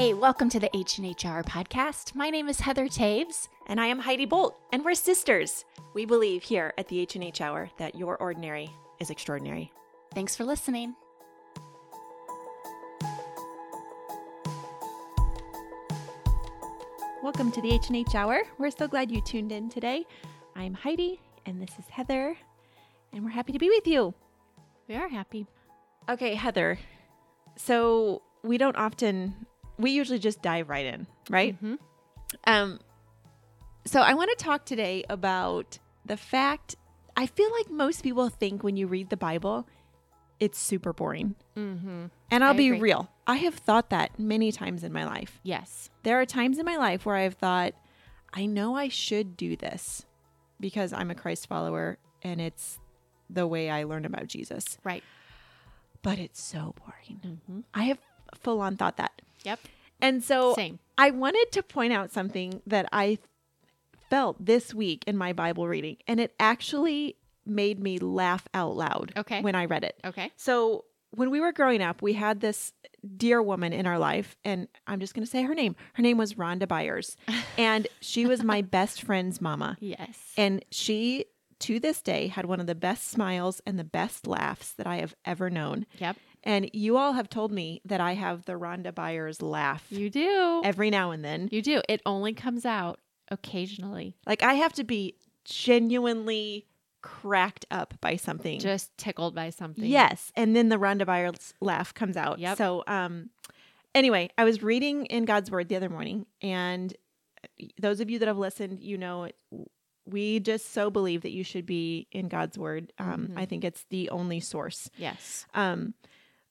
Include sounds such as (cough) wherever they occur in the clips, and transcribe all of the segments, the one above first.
Hey, welcome to the H&H Hour podcast. My name is Heather Toews. And I am Heidi Bolt, and we're sisters. We believe here at the H&H Hour that your ordinary is extraordinary. Thanks for listening. Welcome to the H&H Hour. We're so glad you tuned in today. I'm Heidi, and this is Heather, and we're happy to be with you. We are happy. Okay, Heather. So we don't often, we usually just dive right in, right? Mm-hmm. Um, so I want to talk today about the fact I feel like most people think when you read the Bible, it's super boring. Mm-hmm. And I'll I be agree. real. I have thought that many times in my life. Yes. There are times in my life where I've thought, I know I should do this because I'm a Christ follower and it's the way I learned about Jesus. Right. But it's so boring. Mm-hmm. I have full on thought that. Yep. And so Same. I wanted to point out something that I felt this week in my Bible reading, and it actually made me laugh out loud Okay. when I read it. Okay. So, when we were growing up, we had this dear woman in our life, and I'm just going to say her name. Her name was Rhonda Byers, (laughs) and she was my best friend's mama. Yes. And she, to this day, had one of the best smiles and the best laughs that I have ever known. yep. And you all have told me that I have the Rhonda Byers laugh You do. every now and then. You do. It only comes out occasionally. Like I have to be genuinely cracked up by something. Just tickled by something. yes, and then the Rhonda Byers laugh comes out. Yep. So, um, anyway, I was reading in God's Word the other morning, and those of you that have listened, you know, we just so believe that you should be in God's Word. Um, Mhm. I think it's the only source. Yes. Um,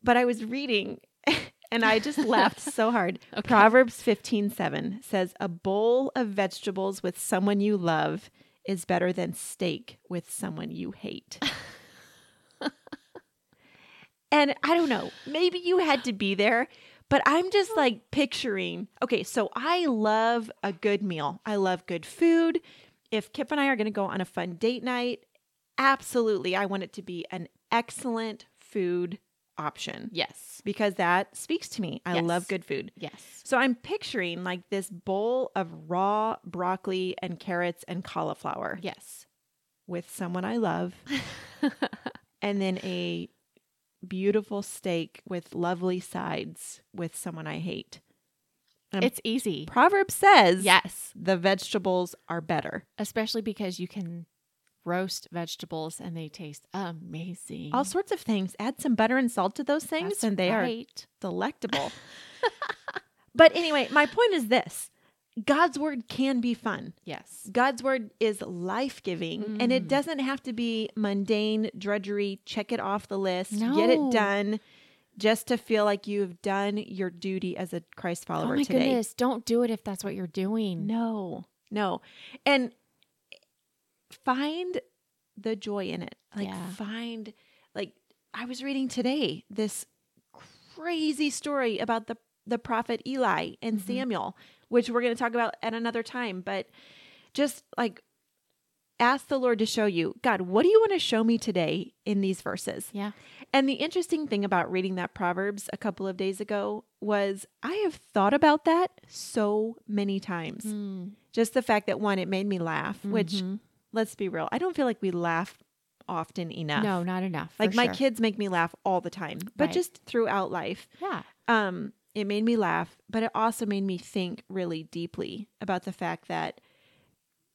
but I was reading (laughs) and I just laughed so (laughs) hard. Okay. Proverbs fifteen seven says, A bowl of vegetables with someone you love is better than steak with someone you hate. (laughs) and I don't know, maybe you had to be there, but I'm just like picturing okay, so I love a good meal, I love good food. If Kip and I are going to go on a fun date night, absolutely, I want it to be an excellent food option Yes. because that speaks to me. I Yes. love good food. Yes. So I'm picturing like this bowl of raw broccoli and carrots and cauliflower Yes. with someone I love, (laughs) and then a beautiful steak with lovely sides with someone I hate. Um, it's easy. Proverb says Yes. the vegetables are better. Especially because you can roast vegetables and they taste amazing. All sorts of things. Add some butter and salt to those things, That's and they are delectable. (laughs) but anyway, my point is this God's word can be fun. Yes. God's word is life giving, and it Mm. doesn't have to be mundane drudgery. Check it off the list, get it done, just to feel like you've done your duty as a Christ Oh follower my today. goodness. Don't do it if that's what you're doing. No, no. And find the joy in it. Like, Yeah. find, like, I was reading today this crazy story about the, the prophet Eli and Mhm. Samuel, which we're going to talk about at another time. But just like, ask the Lord to show you, God, what do you want to show me today in these verses? Yeah. And the interesting thing about reading that Proverbs a couple of days ago was I have thought about that so many times Mm. just the fact that one it made me laugh which Mhm. Let's be real i don't feel like we laugh often enough No, not enough. like my sure. kids make me laugh all the time but Right. just throughout life Yeah. um it made me laugh but it also made me think really deeply about the fact that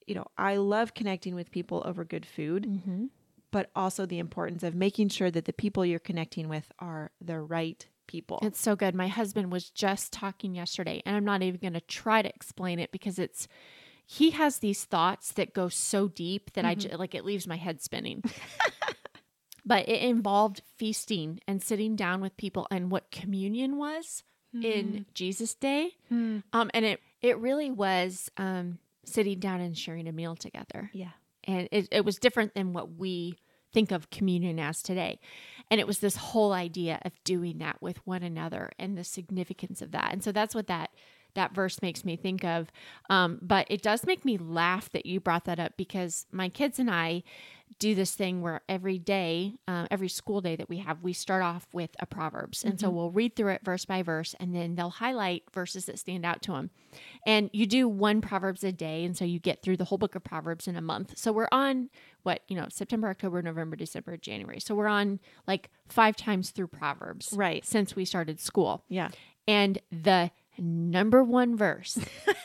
you know i love connecting with people over good food Mm-hmm. but also the importance of making sure that the people you're connecting with are the right people It's so good. My husband was just talking yesterday, and I'm not even going to try to explain it because it's he has these thoughts that go so deep that I j- like it leaves my head spinning. (laughs) but it involved feasting and sitting down with people and what communion was in Jesus' day. Hmm. Um, and it it really was um, sitting down and sharing a meal together yeah and it, it was different than what we think of communion as today and it was this whole idea of doing that with one another and the significance of that and so that's what that that verse makes me think of um, but it does make me laugh that you brought that up because my kids and i do this thing where every day, uh, every school day that we have, we start off with a Proverbs. And so we'll read through it verse by verse, and then they'll highlight verses that stand out to them. And you do one Proverbs a day. And so you get through the whole book of Proverbs in a month. So we're on what, you know, September, October, November, December, January. So we're on like five times through Proverbs Right. since we started school. Yeah. And the number one verse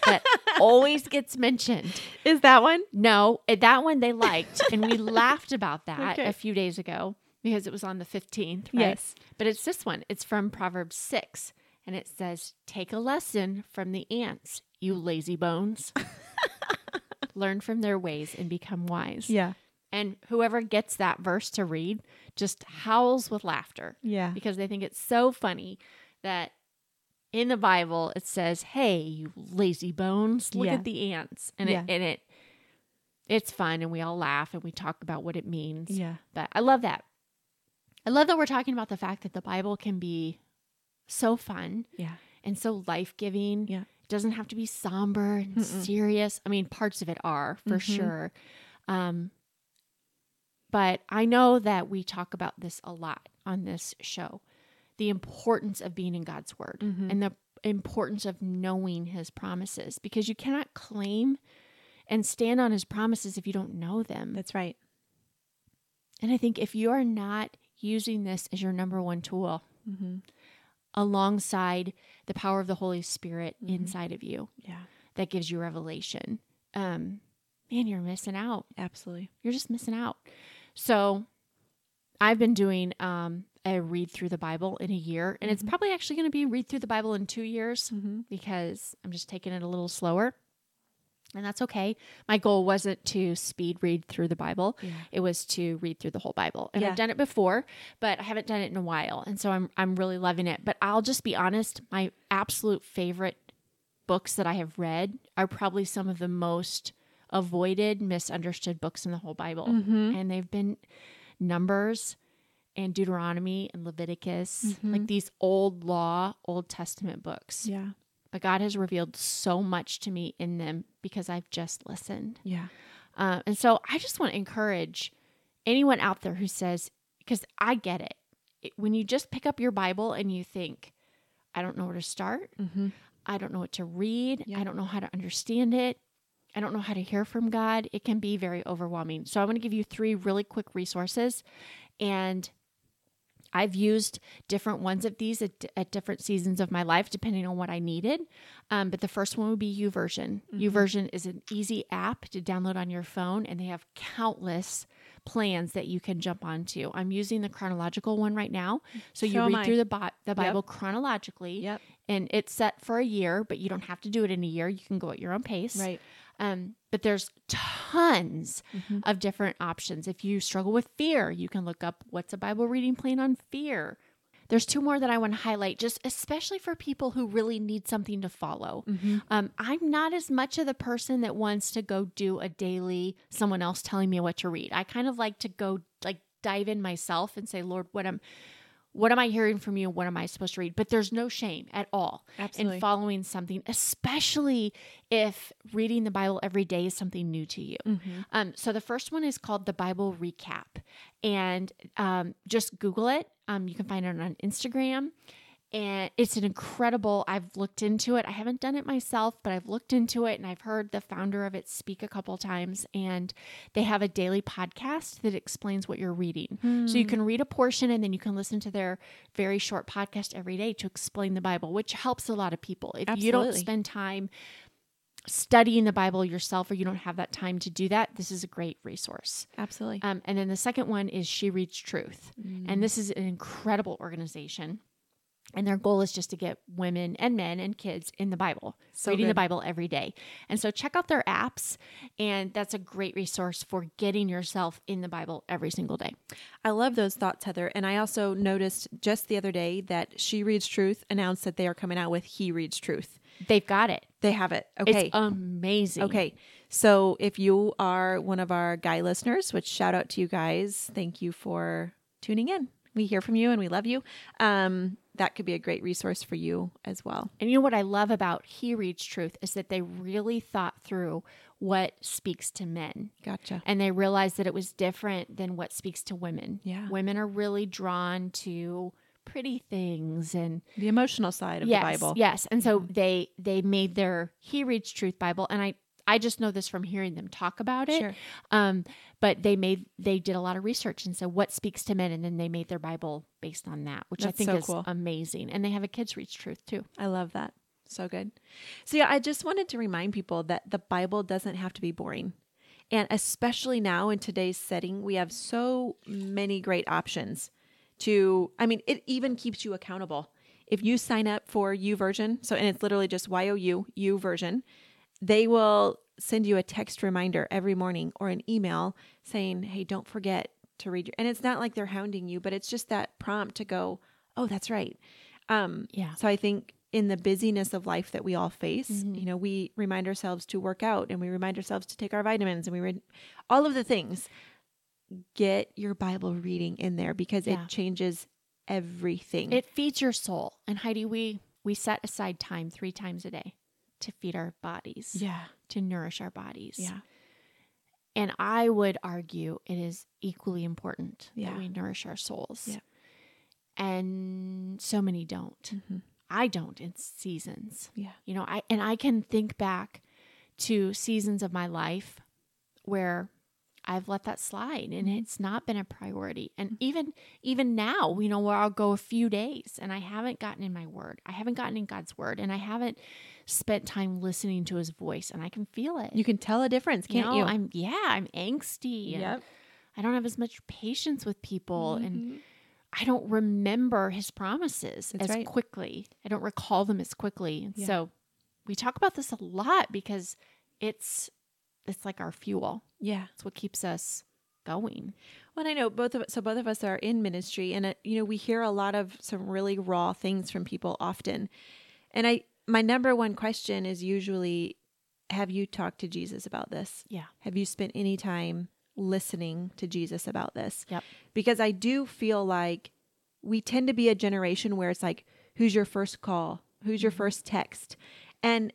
that (laughs) always gets mentioned Is that one? no, eh, that one they liked, and we (laughs) laughed about that Okay. a few days ago because it was on the 15th, right? Yes. But it's this one. It's from Proverbs 6, and it says, Take a lesson from the ants, you lazy bones. (laughs) Learn from their ways and become wise. Yeah. And whoever gets that verse to read just howls with laughter Yeah. because they think it's so funny that in the Bible it says, "Hey, you lazy bones, look Yeah. at the ants," and Yeah. it and it it's fun, and we all laugh and we talk about what it means. Yeah. But I love that. I love that we're talking about the fact that the Bible can be so fun Yeah. and so life giving. Yeah. It doesn't have to be somber and Mm-mm. serious. I mean, parts of it are for Mhm. sure. Um, but I know that we talk about this a lot on this show the importance of being in God's word Mhm. and the importance of knowing his promises because you cannot claim and stand on his promises if you don't know them. That's right. And I think if you are not using this as your number one tool Mm-hmm. alongside the power of the Holy Spirit Mhm. inside of you Yeah. that gives you revelation, um, man, you're missing out. Absolutely. You're just missing out. So I've been doing um, a read through the Bible in a year, and it's Mhm. probably actually going to be read through the Bible in two years Mm-hmm. because I'm just taking it a little slower. And that's okay. My goal wasn't to speed read through the Bible. Yeah. It was to read through the whole Bible. And Yeah. I've done it before, but I haven't done it in a while. And so I'm I'm really loving it. But I'll just be honest, my absolute favorite books that I have read are probably some of the most avoided, misunderstood books in the whole Bible. Mm-hmm. And they've been Numbers and Deuteronomy and Leviticus, Mhm. like these old law, Old Testament books. Yeah. But God has revealed so much to me in them because I've just listened. Yeah. Uh, and so I just want to encourage anyone out there who says, because I get it. it. When you just pick up your Bible and you think, I don't know where to start, Mm-hmm. I don't know what to read, Yeah. I don't know how to understand it, I don't know how to hear from God, it can be very overwhelming. So I want to give you three really quick resources. And I've used different ones of these at, at different seasons of my life, depending on what I needed. Um, but the first one would be YouVersion. YouVersion is an easy app to download on your phone, and they have countless plans that you can jump onto. I'm using the chronological one right now, so you So read through the, Bi- the Bible chronologically, Yep. and it's set for a year, but you don't have to do it in a year. You can go at your own pace. Right. Um, but there's tons Mhm. of different options. If you struggle with fear, you can look up what's a Bible reading plan on fear. There's two more that I want to highlight, just especially for people who really need something to follow. Mm-hmm. Um, I'm not as much of the person that wants to go do a daily, someone else telling me what to read. I kind of like to go like dive in myself and say, Lord, what am what am I hearing from you? What am I supposed to read? But there's no shame at all Absolutely. in following something, especially if reading the Bible every day is something new to you. Mm-hmm. Um, so the first one is called the Bible Recap, and um, just Google it. Um, you can find it on Instagram, and it's an incredible. I've looked into it. I haven't done it myself, but I've looked into it, and I've heard the founder of it speak a couple times. And they have a daily podcast that explains what you're reading. So you can read a portion, and then you can listen to their very short podcast every day to explain the Bible, which helps a lot of people. If you don't spend time studying the Bible yourself or you don't have that time to do that, this is a great resource. Absolutely. Um, and then the second one is She Reads Truth. And this is an incredible organization. And their goal is just to get women and men and kids in the Bible, So reading the. Bible every day. And so check out their apps, and that's a great resource for getting yourself in the Bible every single day. I love those thoughts, Heather. And I also noticed just the other day that She Reads Truth announced that they are coming out with He Reads Truth. They've got it. They have it. Okay. It's amazing. Okay. So if you are one of our guy listeners, which shout out to you guys, thank you for tuning in. We hear from you and we love you. Um, that could be a great resource for you as well. And you know what I love about He Reads Truth is that they really thought through what speaks to men. Gotcha. And they realized that it was different than what speaks to women. Yeah. Women are really drawn to pretty things and The emotional side of yes, the Bible. Yes. And so they they made their He Reads Truth Bible and I I just know this from hearing them talk about it. Sure. Um, but they made they did a lot of research and so what speaks to men and then they made their Bible based on that, which I think so is cool. amazing. And they have a kids Read Truth too. I love that. So good. So, yeah, I just wanted to remind people that the Bible doesn't have to be boring. And especially now in today's setting, we have so many great options to, I mean, it even keeps you accountable. If you sign up for YouVersion, so, and it's literally just Y O U, YouVersion, they will send you a text reminder every morning or an email saying, hey, don't forget to read your, and it's not like they're hounding you, but it's just that prompt to go, oh, that's right. Um, Yeah. so I think in the busyness of life that we all face, Mm-hmm. you know, we remind ourselves to work out and we remind ourselves to take our vitamins and we read all of the things. Get your Bible reading in there because Yeah. it changes everything. It feeds your soul. And Heidi, we we set aside time three times a day to feed our bodies, yeah. to nourish our bodies. Yeah. And I would argue it is equally important Yeah. that we nourish our souls. Yeah. And so many don't. Mhm. I don't in seasons. Yeah. You know, I and I can think back to seasons of my life where I've let that slide and it's not been a priority. And even even now, you know, where I'll go a few days and I haven't gotten in my word. I haven't gotten in God's word and I haven't spent time listening to his voice and I can feel it. You can tell a difference, can't know, you? I'm yeah, I'm angsty. Yep. I don't have as much patience with people and Mhm. I don't remember his promises That's as right. quickly. I don't recall them as quickly. And Yeah. So we talk about this a lot because it's it's like our fuel. yeah. It's what keeps us going. Well, I know both of us. so both of us are in ministry, and uh, you know we hear a lot of some really raw things from people often. And I, my number one question is usually, have you talked to Jesus about this? Yeah. Have you spent any time listening to Jesus about this? Yep. Because I do feel like we tend to be a generation where it's like, who's your first call? Who's your first text? And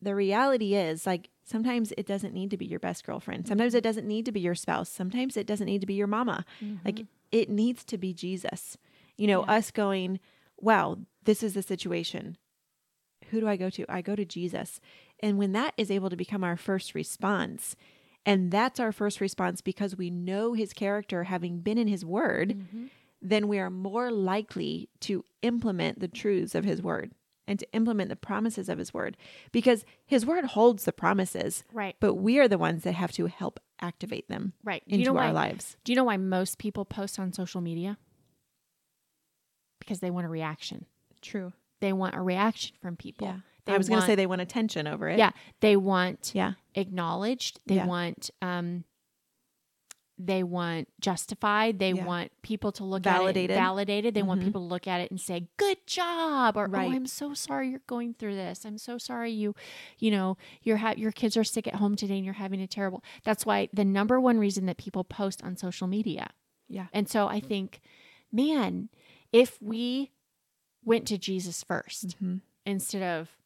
the reality is, like, sometimes it doesn't need to be your best girlfriend. Sometimes it doesn't need to be your spouse. Sometimes it doesn't need to be your mama. Like, it needs to be Jesus. You know, Yeah. us going, wow, this is the situation. Who do I go to? I go to Jesus. And when that is able to become our first response, and that's our first response because we know his character having been in his word, Mm-hmm. then we are more likely to implement the truths of his word and to implement the promises of his word because his word holds the promises, Right. but we are the ones that have to help activate them Right. Into you know our why, lives. Do you know why most people post on social media? Because they want a reaction. True. They want a reaction from people. Yeah. They I was going to say they want attention over it. Yeah. They want Yeah. acknowledged. They Yeah. want um they want justified. They Yeah. want people to look Validated. at it validated. They want Mhm. people to look at it and say, "Good job," or Right. "Oh, I'm so sorry you're going through this. I'm so sorry you, you know, your ha- your kids are sick at home today and you're having a terrible." That's why the number one reason that people post on social media. Yeah. And so I think, man, if we went to Jesus 1st Mhm. instead of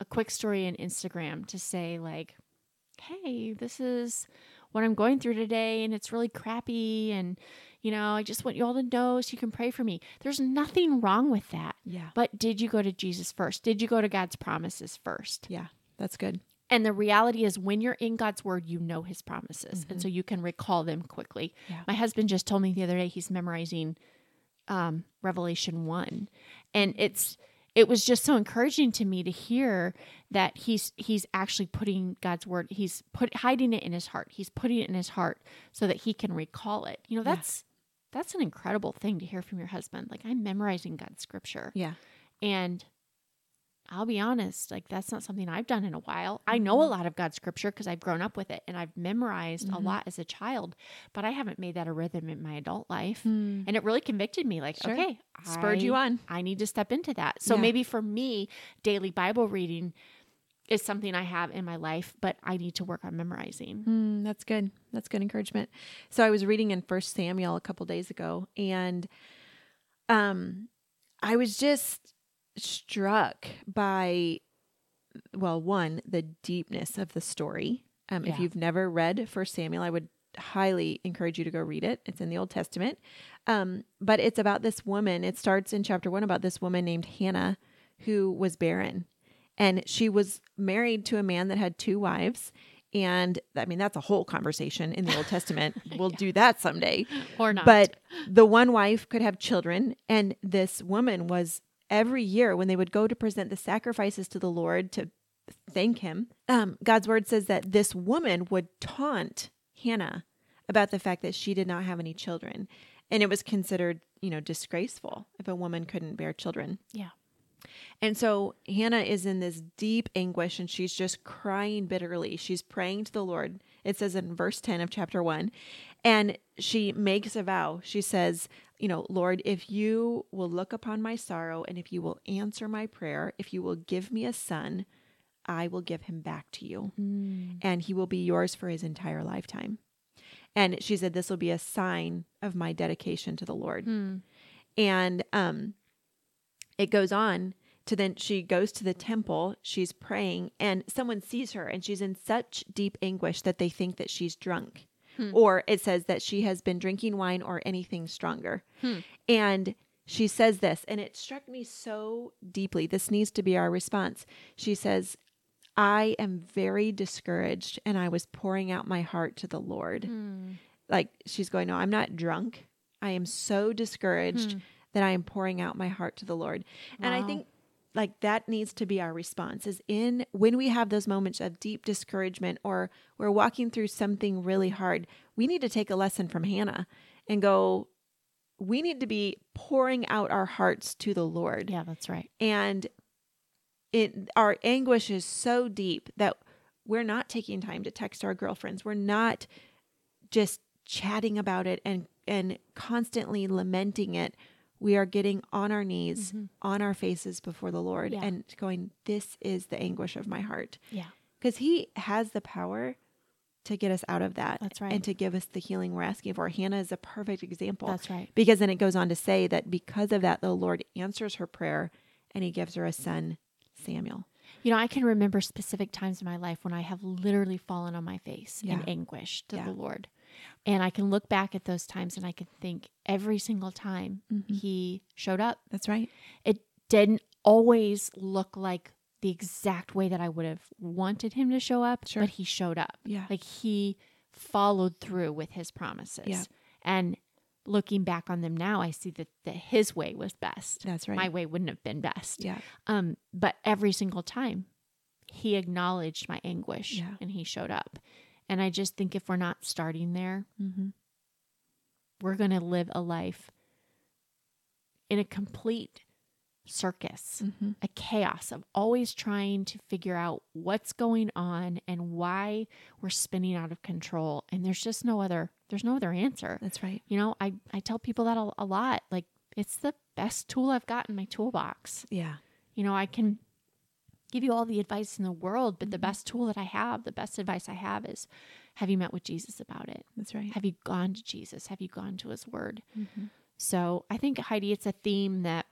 a quick story in Instagram to say like, "Hey, this is what I'm going through today and it's really crappy and you know, I just want you all to know so you can pray for me." There's nothing wrong with that. Yeah. But did you go to Jesus first? Did you go to God's promises first? Yeah. That's good. And the reality is, when you're in God's word, you know his promises. And so you can recall them quickly. Yeah. My husband just told me the other day he's memorizing um, Revelation 1. And it's, it was just so encouraging to me to hear that he's he's actually putting God's word he's put hiding it in his heart he's putting it in his heart so that he can recall it you know Yeah. that's that's an incredible thing to hear from your husband like I'm memorizing God's scripture Yeah. and I'll be honest, like that's not something I've done in a while. I know a Mm-hmm. lot of God's scripture because I've grown up with it and I've memorized a Mhm. lot as a child, but I haven't made that a rhythm in my adult life. Hmm. And it really convicted me like, Sure. okay, Spurred you on. I need to step into that. So Yeah. maybe for me, daily Bible reading is something I have in my life, but I need to work on memorizing. Mm, that's good. That's good encouragement. So I was reading in First Samuel a couple days ago, and um, I was just struck by, well, one, the deepness of the story. Um, If you've never read First Samuel, I would highly encourage you to go read it. It's in the Old Testament. Um, but it's about this woman. It starts in chapter one about this woman named Hannah who was barren. And she was married to a man that had two wives. And I mean, that's a whole conversation in the Old Testament. (laughs) We'll do that someday. Or not. But the one wife could have children, and this woman was every year when they would go to present the sacrifices to the Lord to thank Him. Um, God's word says that this woman would taunt Hannah about the fact that she did not have any children, and it was considered, you know, disgraceful if a woman couldn't bear children. yeah. And so Hannah is in this deep anguish and she's just crying bitterly. She's praying to the Lord. It says in verse 10 of chapter 1. And she makes a vow. She says, You know, Lord, if you will look upon my sorrow and if you will answer my prayer, if you will give me a son, I will give him back to you and he will be yours for his entire lifetime. And she said, This will be a sign of my dedication to the Lord. And um, it goes on to then she goes to the temple, she's praying, and someone sees her and she's in such deep anguish that they think that she's drunk. Hmm. Or it says that she has been drinking wine or anything stronger. Hmm. And she says this, and it struck me so deeply. This needs to be our response. She says, I am very discouraged, and I was pouring out my heart to the Lord. Hmm. Like she's going, No, I'm not drunk. I am so discouraged that I am pouring out my heart to the Lord. And I think like that needs to be our response is in when we have those moments of deep discouragement or we're walking through something really hard, we need to take a lesson from Hannah and go, we need to be pouring out our hearts to the Lord. Yeah, that's right. and it our anguish is so deep that we're not taking time to text our girlfriends. We're not just chatting about it and and constantly lamenting it we are getting on our knees mm-hmm. on our faces before the lord Yeah. and going this is the anguish of my heart Yeah. because he has the power to get us out of that That's right. and to give us the healing we're asking for hannah is a perfect example That's right. because then it goes on to say that because of that, the Lord answers her prayer and he gives her a son, Samuel. You know, I can remember specific times in my life when I have literally fallen on my face in anguish to Yeah. the Lord. And I can look back at those times and I can think every single time Mm-hmm. he showed up. That's right. It didn't always look like the exact way that I would have wanted him to show up, Sure. but he showed up. Yeah. Like he followed through with his promises. Yeah. And looking back on them now, I see that, that his way was best. That's right. My way wouldn't have been best. Yeah. Um, but every single time he acknowledged my anguish Yeah. and he showed up. And I just think if we're not starting there, Mm-hmm. we're going to live a life in a complete circus, Mm-hmm. a chaos of always trying to figure out what's going on and why we're spinning out of control. And there's just no other, there's no other answer. That's right. You know, I, I tell people that a, a lot. Like, it's the best tool I've got in my toolbox. Yeah. You know, I can give you all the advice in the world, but the best tool that I have, the best advice I have is have you met with Jesus about it? That's right. Have you gone to Jesus? Have you gone to his word? Mm-hmm. So I think, Heidi, it's a theme that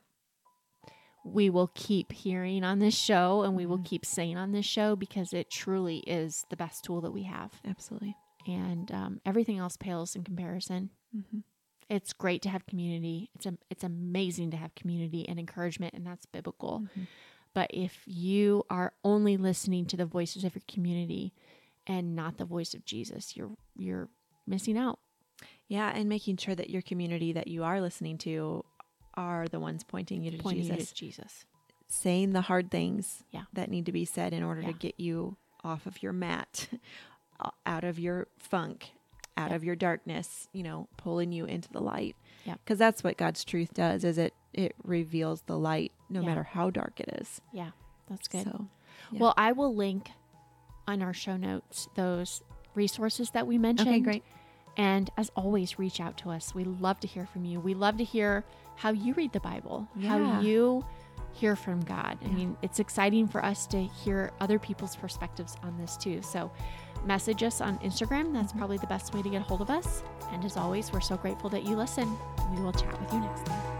we will keep hearing on this show and we will keep saying on this show because it truly is the best tool that we have. Absolutely. And um, everything else pales in comparison. Mhm. It's great to have community. It's a, it's amazing to have community and encouragement, and that's biblical. But if you are only listening to the voices of your community and not the voice of Jesus, you're you're missing out. Yeah. And making sure that your community that you are listening to are the ones pointing you to Pointing you Jesus, to Jesus. saying the hard things Yeah. that need to be said in order Yeah. to get you off of your mat, (laughs) out of your funk, out Yeah. of your darkness, you know, pulling you into the light. Yeah. Because that's what God's truth does is it it reveals the light no Yeah. matter how dark it is. Yeah, that's good. So yeah. Well, I will link on our show notes those resources that we mentioned. Okay, great. And as always, reach out to us. We love to hear from you. We love to hear how you read the Bible, Yeah. how you hear from God. I mean, it's exciting for us to hear other people's perspectives on this too. So, message us on Instagram. That's Mm-hmm. probably the best way to get a hold of us. And as always, we're so grateful that you listen. We will chat with you next time.